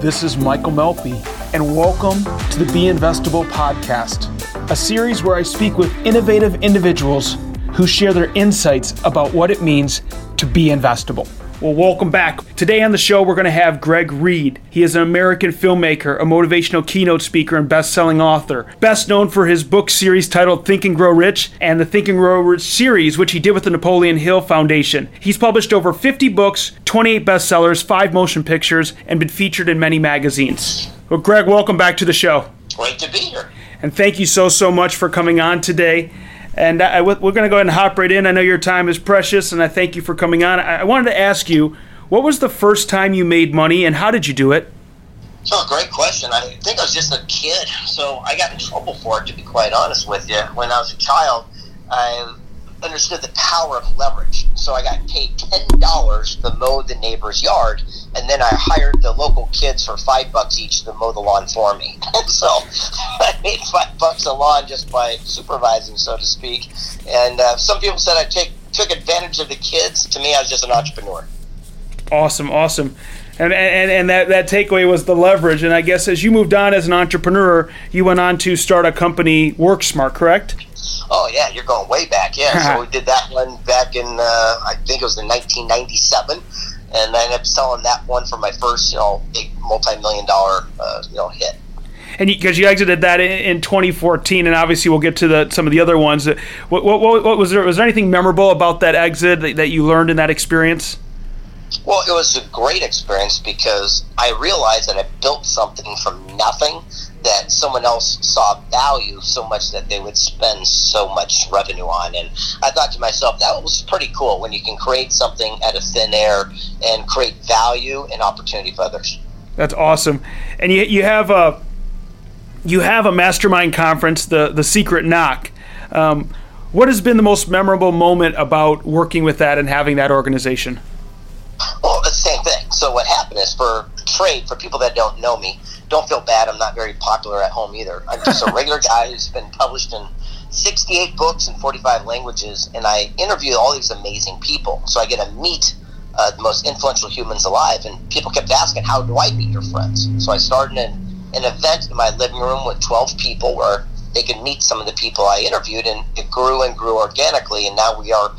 This is Michael Melfi, and welcome to the Be Investable podcast, a series where I speak with innovative individuals who share their insights about what it means to be investable. Well, welcome back. Today on the show, we're going to have Greg Reid. He is an American filmmaker, a motivational keynote speaker, and best selling author. Best known for his book series titled Think and Grow Rich and the Think and Grow Rich series, which he did with the Napoleon Hill Foundation. He's published over 50 books, 28 bestsellers, five motion pictures, and been featured in many magazines. Well, Greg, welcome back to the show. Great to be here. And thank you so, so much for coming on today. And I, we're going to go ahead and hop right in. I know your time is precious, and I thank you for coming on. I wanted to ask you, what was the first time you made money, and how did you do it? Oh, great question. I think I was just a kid, so I got in trouble for it, to be quite honest with you. When I was a child, I understood the power of leverage. So I got paid $10 to mow the neighbor's yard, and then I hired the local kids for five bucks each to mow the lawn for me. So I made five bucks a lawn just by supervising, so to speak. And uh, some people said I take, took advantage of the kids. To me, I was just an entrepreneur. Awesome, awesome. And, and, and that, that takeaway was the leverage. And I guess as you moved on as an entrepreneur, you went on to start a company, WorkSmart, correct? Oh yeah, you're going way back. Yeah, so we did that one back in uh, I think it was in 1997, and I ended up selling that one for my first you know big multi-million dollar uh, you know hit. And because you, you, exited that in, in, 2014, and obviously we'll get to the, some of the other ones. What, what, what, was there? Was there anything memorable about that exit that, that you learned in that experience? Well, it was a great experience because I realized that I built something from nothing that someone else saw value so much that they would spend so much revenue on. And I thought to myself, that was pretty cool when you can create something out of thin air and create value and opportunity for others. That's awesome. And you, you have a you have a mastermind conference, the the Secret Knock. Um, what has been the most memorable moment about working with that and having that organization? Well, the same thing. So what happened is for trade, for people that don't know me, don't feel bad. I'm not very popular at home either. I'm just a regular guy who's been published in 68 books in 45 languages, and I interview all these amazing people. So I get to meet uh, the most influential humans alive, and people kept asking, "How do I meet your friends?" So I started an, an event in my living room with 12 people where they could meet some of the people I interviewed, and it grew and grew organically, and now we are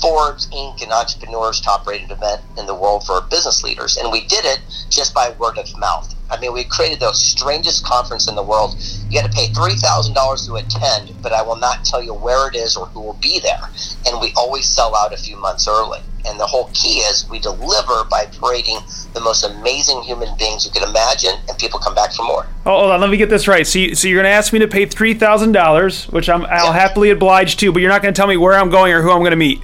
Forbes Inc. and Entrepreneur's top rated event in the world for business leaders. And we did it just by word of mouth. I mean, we created the strangest conference in the world. You got to pay $3,000 to attend, but I will not tell you where it is or who will be there. And we always sell out a few months early. And the whole key is we deliver by creating the most amazing human beings you could imagine, and people come back for more. Oh, hold on, let me get this right. So, you, so you're going to ask me to pay $3,000, which I'm, I'll yeah. happily oblige to, but you're not going to tell me where I'm going or who I'm going to meet.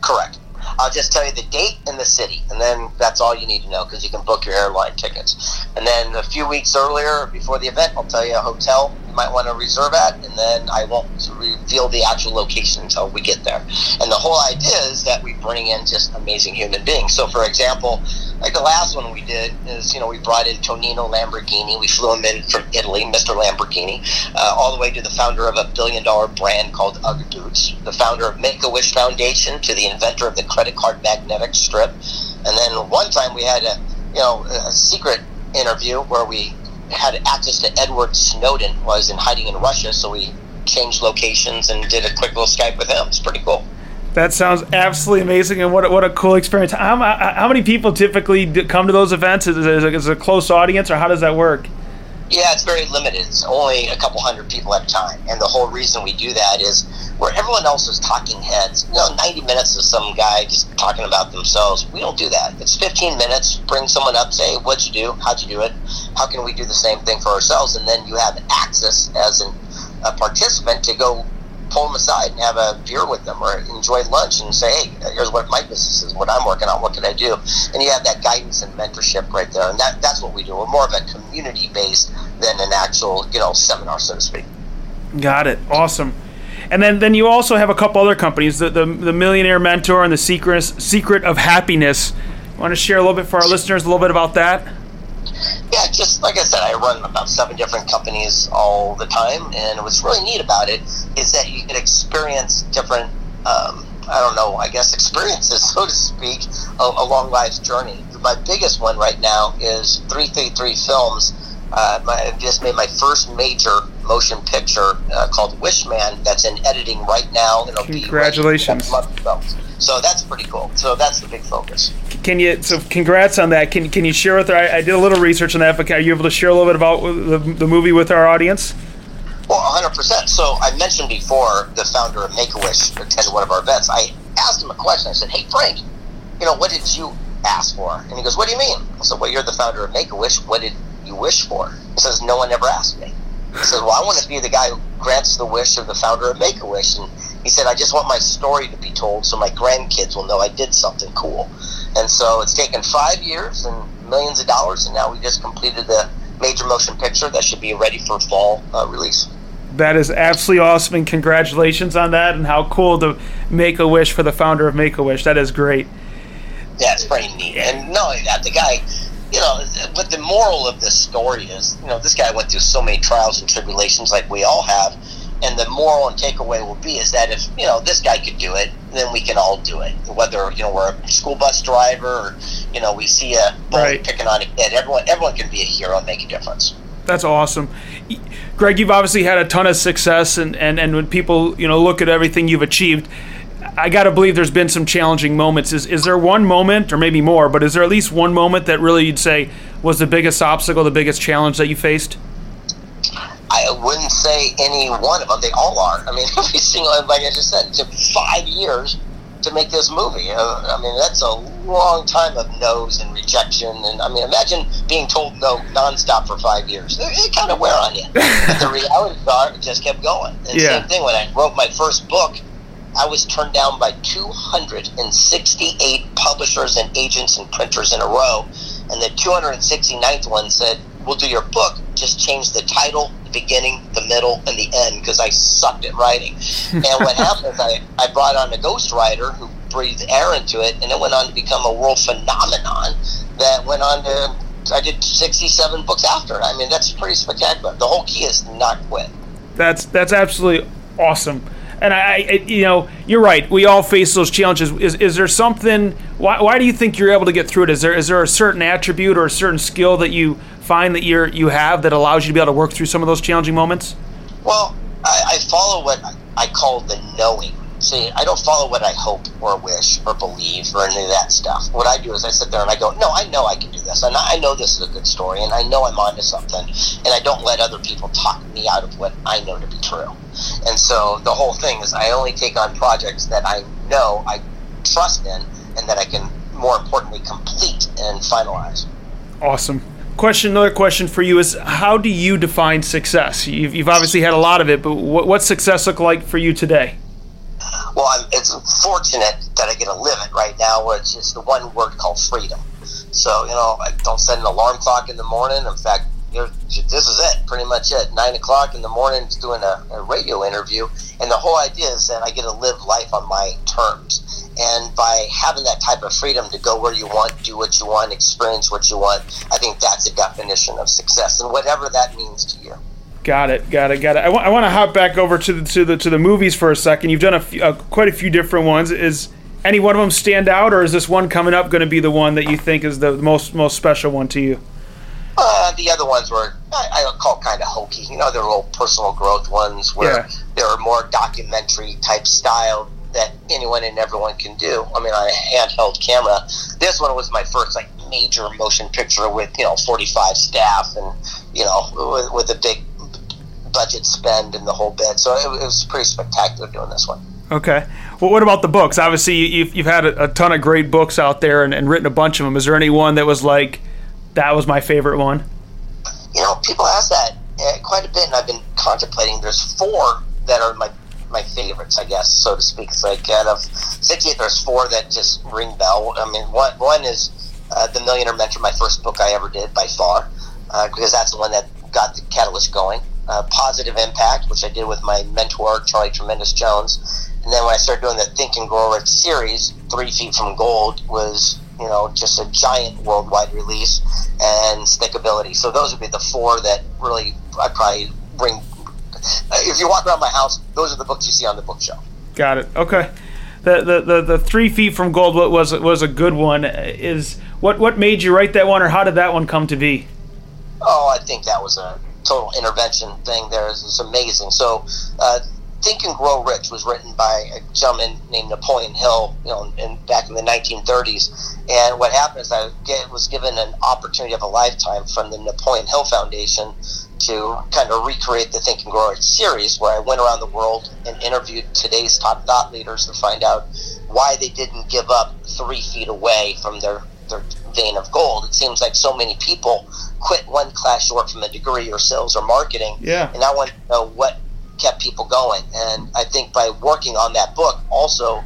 Correct. I'll just tell you the date and the city, and then that's all you need to know because you can book your airline tickets. And then a few weeks earlier, before the event, I'll tell you a hotel you might want to reserve at, and then I won't reveal the actual location until we get there. And the whole idea is that we bring in just amazing human beings. So, for example, like the last one we did is, you know, we brought in Tonino Lamborghini. We flew him in from Italy, Mr. Lamborghini, uh, all the way to the founder of a billion dollar brand called Ugg Boots, the founder of Make a Wish Foundation, to the inventor of the credit card magnetic strip. And then one time we had a, you know, a secret interview where we had access to Edward Snowden was in hiding in Russia, so we changed locations and did a quick little Skype with him. It's pretty cool. That sounds absolutely amazing, and what what a cool experience. How, how many people typically come to those events? Is it, is it a close audience, or how does that work? Yeah, it's very limited. It's only a couple hundred people at a time, and the whole reason we do that is where everyone else is talking heads. You know, ninety minutes of some guy just talking about themselves. We don't do that. It's fifteen minutes. Bring someone up, say, "What'd you do? How'd you do it? How can we do the same thing for ourselves?" And then you have access as an, a participant to go pull them aside and have a beer with them or enjoy lunch and say, hey, here's what my business is, what I'm working on, what can I do? And you have that guidance and mentorship right there. And that, that's what we do. We're more of a community based than an actual, you know, seminar, so to speak. Got it. Awesome. And then, then you also have a couple other companies, the, the, the Millionaire Mentor and the Secret, Secret of Happiness. Want to share a little bit for our listeners, a little bit about that? yeah, just like I said, I run about seven different companies all the time, and what's really neat about it is that you can experience different, um, I don't know, I guess experiences, so to speak, along life's journey. my biggest one right now is 333 Films. Uh, my, I just made my first major motion picture uh, called Wishman that's in editing right now. It'll Congratulations. So that's pretty cool. So that's the big focus. Can you? So congrats on that. Can Can you share with? Our, I, I did a little research on that. But are you able to share a little bit about the, the movie with our audience? Well, 100%. So I mentioned before the founder of Make a Wish attended one of our events. I asked him a question. I said, "Hey Frank, you know what did you ask for?" And he goes, "What do you mean?" I said, "Well, you're the founder of Make a Wish. What did you wish for?" He says, "No one ever asked me." He says, "Well, I want to be the guy who grants the wish of the founder of Make a Wish." And he said, "I just want my story to be told so my grandkids will know I did something cool." And so it's taken five years and millions of dollars, and now we just completed the major motion picture that should be ready for fall uh, release. That is absolutely awesome, and congratulations on that, and how cool to make a wish for the founder of Make a Wish. That is great. Yeah, it's pretty neat. And no, that, the guy, you know, but the moral of this story is, you know, this guy went through so many trials and tribulations like we all have. And the moral and takeaway will be is that if, you know, this guy could do it, then we can all do it. Whether, you know, we're a school bus driver or, you know, we see a bully right. picking on a kid, everyone, everyone can be a hero and make a difference. That's awesome. Greg, you've obviously had a ton of success, and, and, and when people you know look at everything you've achieved, I got to believe there's been some challenging moments. Is is there one moment, or maybe more, but is there at least one moment that really you'd say was the biggest obstacle, the biggest challenge that you faced? I wouldn't say any one of them. They all are. I mean, every single, like I just said, it took five years to make this movie. Uh, I mean, that's a long time of no's and rejection. And I mean, imagine being told no nonstop for five years. It, it kind of wear on you. but the reality are, it just kept going. And yeah. same thing when I wrote my first book. I was turned down by 268 publishers and agents and printers in a row. And the 269th one said, We'll do your book, just change the title, beginning, the middle, and the end because I sucked at writing. and what happened is I, I brought on a ghostwriter who breathed air into it, and it went on to become a world phenomenon that went on to. I did 67 books after. I mean, that's pretty spectacular. The whole key is not quit. That's that's absolutely awesome and I, I, you know, you're right. We all face those challenges. Is, is there something? Why, why do you think you're able to get through it? Is there is there a certain attribute or a certain skill that you find that you're you have that allows you to be able to work through some of those challenging moments? Well, I, I follow what I call the knowing. I don't follow what I hope or wish or believe or any of that stuff. What I do is I sit there and I go, no, I know I can do this, and I know this is a good story, and I know I'm onto something, and I don't let other people talk me out of what I know to be true. And so the whole thing is I only take on projects that I know I trust in and that I can more importantly complete and finalize. Awesome. Question. Another question for you is: How do you define success? You've, you've obviously had a lot of it, but what, what's success look like for you today? Well, I'm, it's fortunate that I get to live it right now, where it's just the one word called freedom. So you know, I don't set an alarm clock in the morning. In fact, this is it, pretty much it. Nine o'clock in the morning, doing a, a, radio interview, and the whole idea is that I get to live life on my terms. And by having that type of freedom to go where you want, do what you want, experience what you want, I think that's a definition of success, and whatever that means to you. Got it, got it, got it. I, w- I want to hop back over to the, to the to the movies for a second. You've done a few, uh, quite a few different ones. Is any one of them stand out, or is this one coming up going to be the one that you think is the most most special one to you? Uh, the other ones were I, I call kind of hokey. You know, they're all personal growth ones where yeah. they're more documentary type style that anyone and everyone can do. I mean, on a handheld camera. This one was my first like major motion picture with you know 45 staff and you know with, with a big budget spend and the whole bit. So it, it was pretty spectacular doing this one. Okay. Well, what about the books? Obviously, you've, you've had a, a ton of great books out there and, and written a bunch of them. Is there any one that was like that was my favorite one. You know, people ask that uh, quite a bit, and I've been contemplating. There's four that are my my favorites, I guess, so to speak. It's like out of 68, there's four that just ring bell. I mean, one one is uh, the Millionaire Mentor, my first book I ever did by far, uh, because that's the one that got the catalyst going. Uh, Positive Impact, which I did with my mentor Charlie Tremendous Jones, and then when I started doing the Think and Grow Rich series, Three Feet from Gold was you know, just a giant worldwide release and stickability. So those would be the four that really I probably bring. If you walk around my house, those are the books you see on the bookshelf. Got it. Okay. The, the, the, the three feet from gold was was a good one. Is What what made you write that one, or how did that one come to be? Oh, I think that was a total intervention thing. There is amazing. So, uh, Think and Grow Rich was written by a gentleman named Napoleon Hill, you know, in, back in the 1930s. And what happened is I get, was given an opportunity of a lifetime from the Napoleon Hill Foundation to kind of recreate the Think and Grow Rich series, where I went around the world and interviewed today's top thought leaders to find out why they didn't give up three feet away from their their vein of gold. It seems like so many people quit one class short from a degree or sales or marketing. Yeah. And I want to know what kept people going. And I think by working on that book also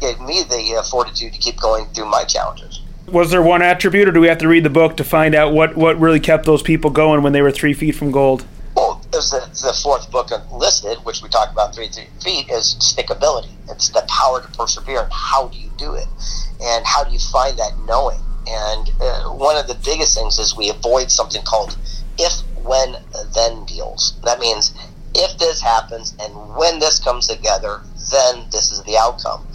gave me the uh, fortitude to keep going through my challenges. Was there one attribute, or do we have to read the book to find out what, what really kept those people going when they were three feet from gold? Well, there's the, the fourth book listed, which we talked about, Three Three Feet, is stickability. It's the power to persevere. And how do you do it? And how do you find that knowing? And uh, one of the biggest things is we avoid something called if, when, then deals. That means if this happens and when this comes together, then this is the outcome.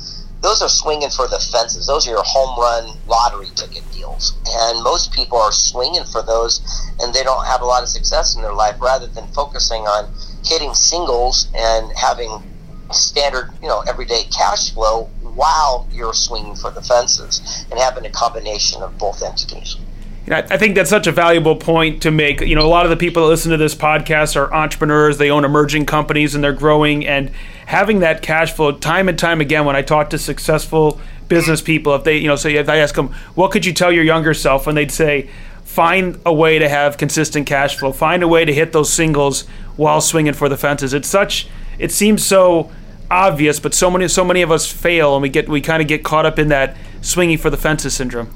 Those are swinging for the fences. Those are your home run lottery ticket deals. And most people are swinging for those and they don't have a lot of success in their life rather than focusing on hitting singles and having standard, you know, everyday cash flow while you're swinging for the fences and having a combination of both entities. I think that's such a valuable point to make. You know, a lot of the people that listen to this podcast are entrepreneurs. They own emerging companies and they're growing. And having that cash flow, time and time again, when I talk to successful business people, if they, you know, so if I ask them, what could you tell your younger self, and they'd say, find a way to have consistent cash flow, find a way to hit those singles while swinging for the fences. It's such, it seems so obvious, but so many, so many of us fail, and we get, we kind of get caught up in that swinging for the fences syndrome.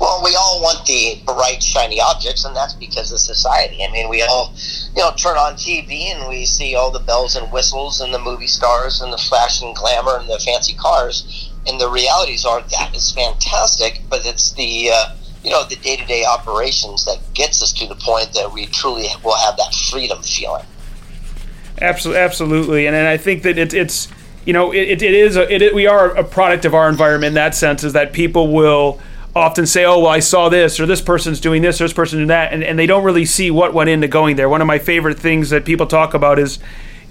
Well, we all want the bright, shiny objects, and that's because of society. I mean, we all, you know, turn on TV and we see all the bells and whistles and the movie stars and the flash and glamour and the fancy cars. And the realities are that is fantastic, but it's the, uh, you know, the day to day operations that gets us to the point that we truly will have that freedom feeling. Absolutely, absolutely, and and I think that it's it's you know it, it is a, it, we are a product of our environment in that sense is that people will often say, "Oh, well, I saw this, or this person's doing this, or this person doing that," and, and they don't really see what went into going there. One of my favorite things that people talk about is,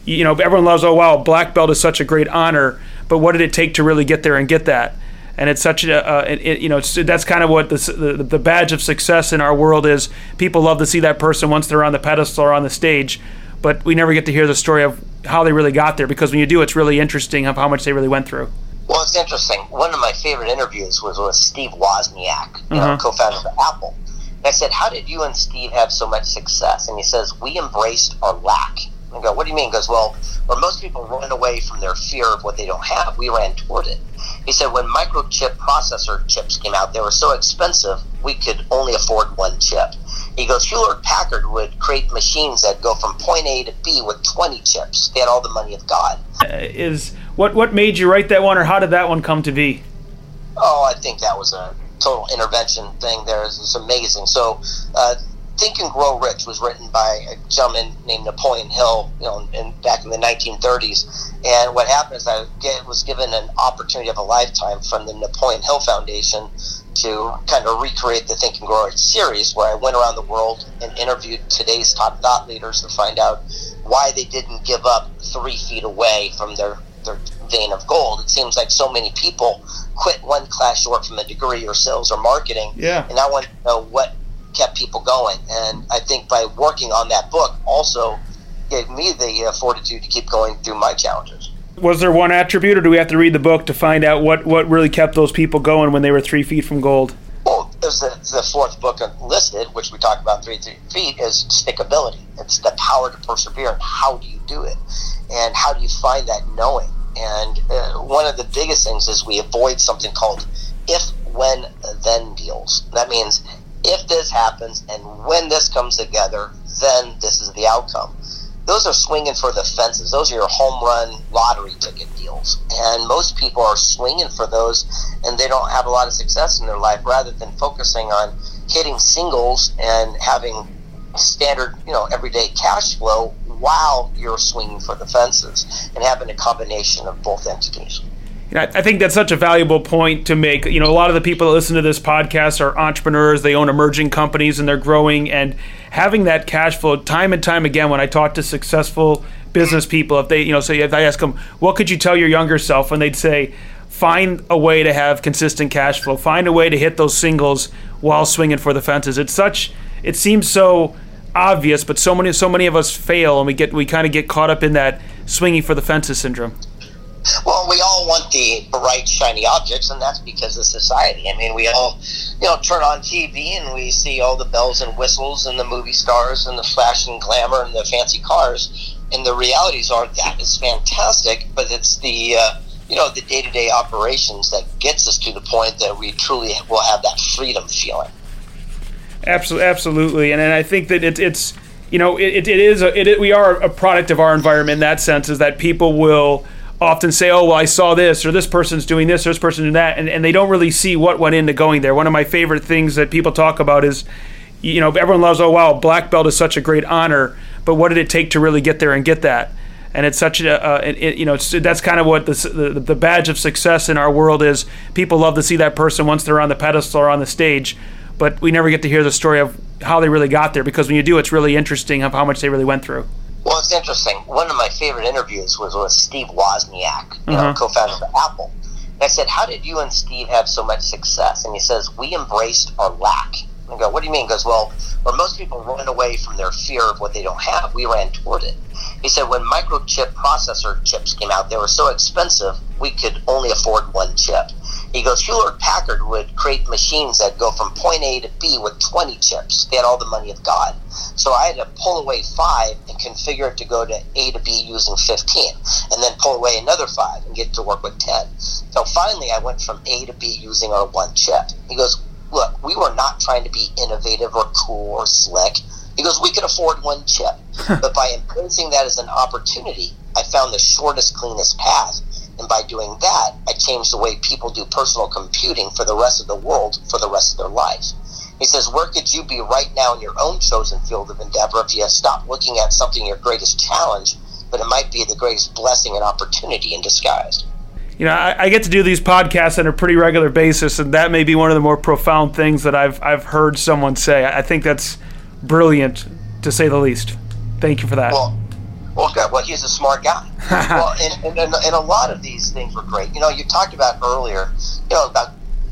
you know, everyone loves, "Oh, wow, black belt is such a great honor," but what did it take to really get there and get that? And it's such a, uh, it, it, you know, that's kind of what the, the the badge of success in our world is. People love to see that person once they're on the pedestal or on the stage, but we never get to hear the story of how they really got there because when you do, it's really interesting of how much they really went through. Well, it's interesting. One of my favorite interviews was with Steve Wozniak, you know, mm-hmm. co-founder of Apple. And I said, "How did you and Steve have so much success?" And he says, "We embraced our lack." I go, "What do you mean?" He goes, "Well, where most people run away from their fear of what they don't have, we ran toward it." He said, "When microchip processor chips came out, they were so expensive we could only afford one chip." He goes, Hewlett Packard would create machines that go from point A to B with 20 chips. They had all the money of God. Uh, is what what made you write that one, or how did that one come to be? Oh, I think that was a total intervention thing. There is it's amazing. So, uh, Think and Grow Rich was written by a gentleman named Napoleon Hill, you know, in, back in the 1930s. And what happened is I get, was given an opportunity of a lifetime from the Napoleon Hill Foundation to kind of recreate the Think and Grow Rich series, where I went around the world and interviewed today's top thought leaders to find out why they didn't give up three feet away from their their vein of gold. It seems like so many people quit one class short from a degree or sales or marketing. Yeah. And I want to know what kept people going. And I think by working on that book also gave me the uh, fortitude to keep going through my challenges. Was there one attribute, or do we have to read the book to find out what, what really kept those people going when they were three feet from gold? Well, there's the, the fourth book listed, which we talked about three, three feet, is stickability. It's the power to persevere. And how do you do it? And how do you find that knowing? And uh, one of the biggest things is we avoid something called if, when, then deals. That means if this happens and when this comes together, then this is the outcome. Those are swinging for the fences. Those are your home run lottery ticket deals. And most people are swinging for those and they don't have a lot of success in their life rather than focusing on hitting singles and having standard, you know, everyday cash flow while you're swinging for the fences and having a combination of both entities. Know, I think that's such a valuable point to make. You know, a lot of the people that listen to this podcast are entrepreneurs. They own emerging companies and they're growing. And having that cash flow, time and time again, when I talk to successful business people, if they, you know, say if I ask them, what could you tell your younger self, and they'd say, find a way to have consistent cash flow. Find a way to hit those singles while swinging for the fences. It's such. It seems so obvious, but so many so many of us fail, and we get we kind of get caught up in that swinging for the fences syndrome. Well, we all want the bright, shiny objects, and that's because of society. I mean, we all, you know, turn on TV and we see all the bells and whistles and the movie stars and the fashion glamour and the fancy cars. And the realities are that is fantastic, but it's the, uh, you know, the day to day operations that gets us to the point that we truly will have that freedom feeling. Absolutely, absolutely, and, and I think that it, it's, you know, it, it is a, it, we are a product of our environment in that sense. Is that people will often say, "Oh, well, I saw this, or this person's doing this, or this person's doing that," and, and they don't really see what went into going there. One of my favorite things that people talk about is, you know, everyone loves, "Oh, wow, black belt is such a great honor," but what did it take to really get there and get that? And it's such a, uh, it, you know, that's kind of what the, the, the badge of success in our world is. People love to see that person once they're on the pedestal or on the stage, but we never get to hear the story of how they really got there because when you do, it's really interesting of how much they really went through. Well, it's interesting. One of my favorite interviews was with Steve Wozniak, you know, mm-hmm. co-founder of Apple. And I said, "How did you and Steve have so much success?" And he says, "We embraced our lack." I go, "What do you mean?" He goes, "Well, where most people run away from their fear of what they don't have, we ran toward it." He said, "When microchip processor chips came out, they were so expensive we could only afford one chip." He goes, Hewlett Packard would create machines that go from point A to B with 20 chips. They had all the money of God. So I had to pull away five and configure it to go to A to B using 15, and then pull away another five and get to work with 10. So finally, I went from A to B using our one chip. He goes, Look, we were not trying to be innovative or cool or slick. He goes, We could afford one chip. but by embracing that as an opportunity, I found the shortest, cleanest path and by doing that, I changed the way people do personal computing for the rest of the world for the rest of their life. He says, Where could you be right now in your own chosen field of endeavor if you stopped looking at something your greatest challenge, but it might be the greatest blessing and opportunity in disguise? You know, I, I, get to do these podcasts on a pretty regular basis, and that may be one of the more profound things that I've I've heard someone say. I think that's brilliant, to say the least. Thank you for that. Well, well, good. Well, he's a smart guy. well, and, and, and, a lot of these things were great. You know, you talked about earlier, you know, about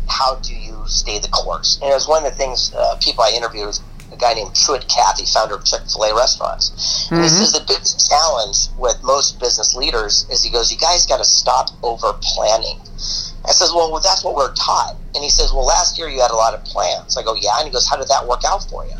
how do you stay the course. And it was one of the things uh, people I interviewed was a guy named Truett Cathy, founder of Chick Fil A restaurants. Mm-hmm. And he mm-hmm. says the biggest challenge with most business leaders is he goes, you guys got to stop over planning. I says, well, well, that's what we're taught. And he says, well, last year you had a lot of plans. I go, yeah. And he goes, how did that work out for you?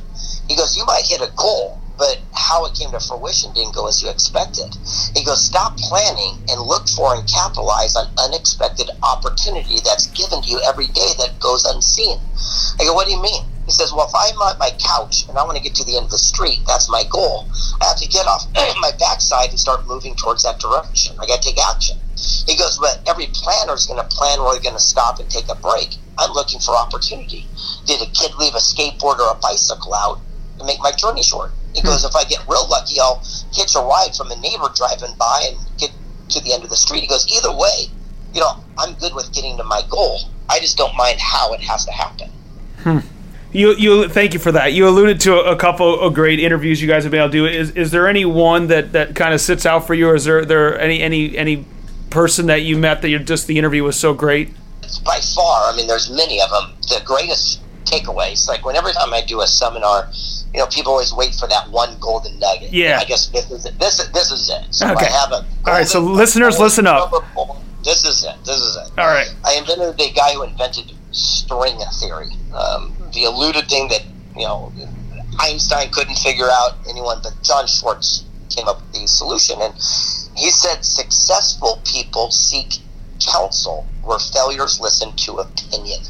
He goes, you might hit a goal, but how it came to fruition didn't go as you expected. He goes, stop planning and look for and capitalize on unexpected opportunity that's given to you every day that goes unseen. I go, what do you mean? He says, well, if I'm on my couch and I want to get to the end of the street, that's my goal. I have to get off my backside and start moving towards that direction. I got to take action. He goes, but every planner is going to plan where they're going to stop and take a break. I'm looking for opportunity. Did a kid leave a skateboard or a bicycle out to make my journey short? He goes, if I get real lucky, I'll hitch a ride from a neighbor driving by and get to the end of the street. He goes, either way, you know, I'm good with getting to my goal. I just don't mind how it has to happen. Hmm. You, you, thank you for that. You alluded to a, a, couple of great interviews you guys have been able to do. Is, is there any one that, that kind of sits out for you, or is there, there any, any, any person that you met that you just the interview was so great? By far, I mean, there's many of them. The greatest takeaways, like whenever time I do a seminar, you know, people always wait for that one golden nugget. Yeah. I guess this is it. This, this is it. So okay. I have a All right, so listeners, listen up. This is it. This is it. All right. I invented the guy who invented string theory. Um, the eluded thing that, you know, Einstein couldn't figure out, anyone but John Schwarz came up with the solution. And he said successful people seek counsel where failures listen to opinion.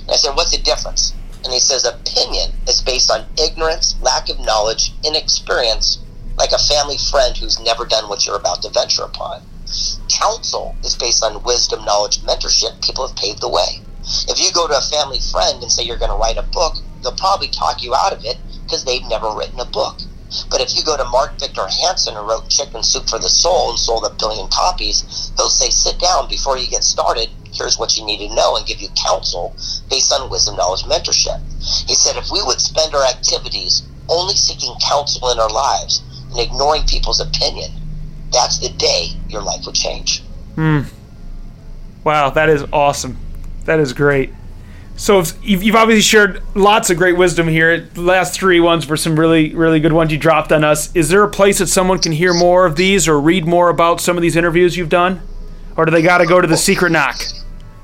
And I said, what's the difference? And he says opinion is based on ignorance, lack of knowledge, inexperience, like a family friend who's never done what you're about to venture upon. Counsel is based on wisdom, knowledge, mentorship. People have paved the way. If you go to a family friend and say you're going to write a book, they'll probably talk you out of it because they've never written a book. But if you go to Mark Victor Hansen, who wrote Chicken Soup for the Soul and sold a billion copies, he'll say, sit down before you get started. Here's what you need to know and give you counsel based on wisdom, knowledge, mentorship. He said, if we would spend our activities only seeking counsel in our lives and ignoring people's opinion, that's the day your life would change. Hmm. Wow, that is awesome. That is great. So you've obviously shared lots of great wisdom here. The last three ones were some really, really good ones you dropped on us. Is there a place that someone can hear more of these or read more about some of these interviews you've done? Or do they got to go to the Secret Knock?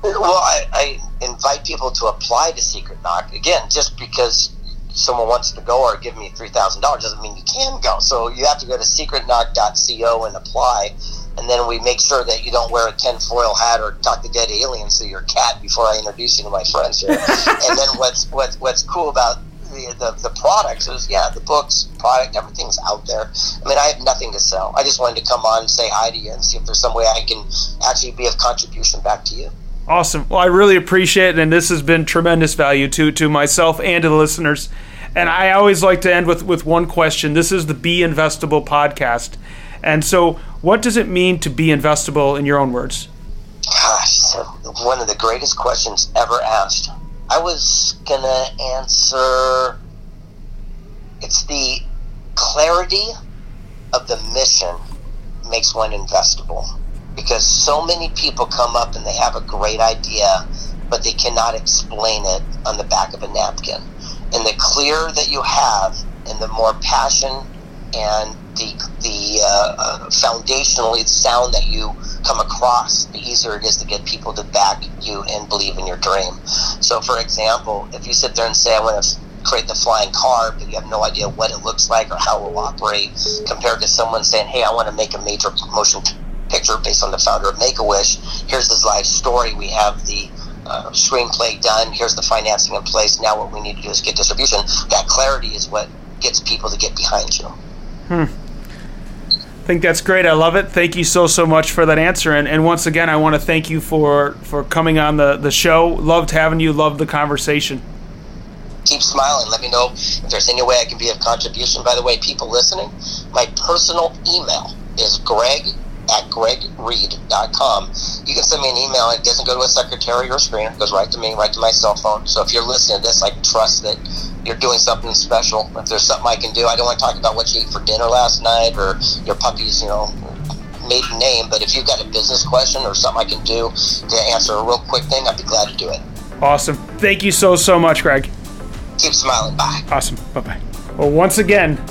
Well, I, I invite people to apply to Secret Knock. Again, just because someone wants to go or give me $3,000 doesn't mean you can go. So you have to go to secretknock.co and apply and then we make sure that you don't wear a tinfoil hat or talk to dead aliens to your cat before I introduce you to my friends here. and then what's what's what's cool about the, the, the products is yeah the books product everything's out there i mean i have nothing to sell i just wanted to come on and say hi to you and see if there's some way i can actually be of contribution back to you awesome well i really appreciate it and this has been tremendous value to to myself and to the listeners and i always like to end with with one question this is the be investable podcast and so, what does it mean to be investable in your own words? Gosh, one of the greatest questions ever asked. I was to answer it's the clarity of the mission makes one investable. Because so many people come up and they have a great idea, but they cannot explain it on the back of a napkin. And the clearer that you have, and the more passion and the the uh, uh, foundationally sound that you come across, the easier it is to get people to back you and believe in your dream. So, for example, if you sit there and say, "I want to create the flying car," but you have no idea what it looks like or how it will operate, compared to someone saying, "Hey, I want to make a major motion picture based on the founder of Make a Wish. Here's his life story. We have the uh, screenplay done. Here's the financing in place. Now, what we need to do is get distribution. That clarity is what gets people to get behind you. Hmm. I think that's great. I love it. Thank you so so much for that answer. And, and once again, I want to thank you for for coming on the the show. Loved having you. Loved the conversation. Keep smiling. Let me know if there's any way I can be of contribution. By the way, people listening, my personal email is Greg at gregreid.com. You can send me an email. It doesn't go to a secretary or a screener. It goes right to me, right to my cell phone. So if you're listening to this, I trust that you're doing something special. If there's something I can do, I don't want to talk about what you ate for dinner last night or your puppy's, you know, maiden name. But if you've got a business question or something I can do to answer a real quick thing, I'd be glad to do it. Awesome. Thank you so, so much, Greg. Keep smiling. Bye. Awesome. Bye bye. Well, once again,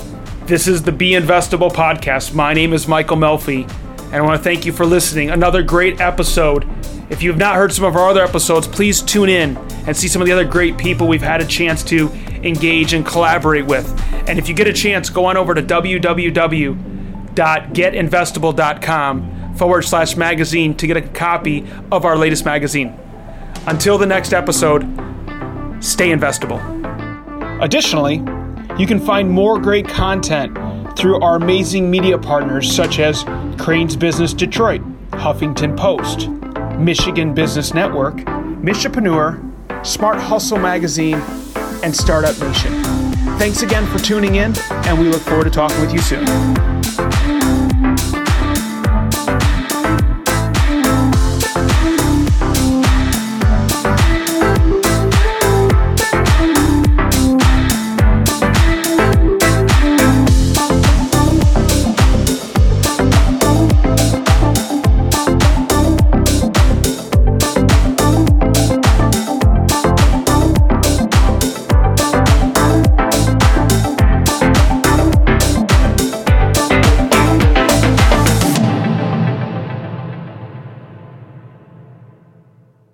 this is the Be Investable podcast. My name is Michael Melfi, and I want to thank you for listening. Another great episode. If you have not heard some of our other episodes, please tune in and see some of the other great people we've had a chance to engage and collaborate with. And if you get a chance, go on over to www.getinvestable.com forward slash magazine to get a copy of our latest magazine. Until the next episode, stay investable. Additionally, you can find more great content through our amazing media partners such as Crain's Business Detroit, Huffington Post, Michigan Business Network, Michipreneur, Smart Hustle Magazine, and Startup Nation. Thanks again for tuning in, and we look forward to talking with you soon.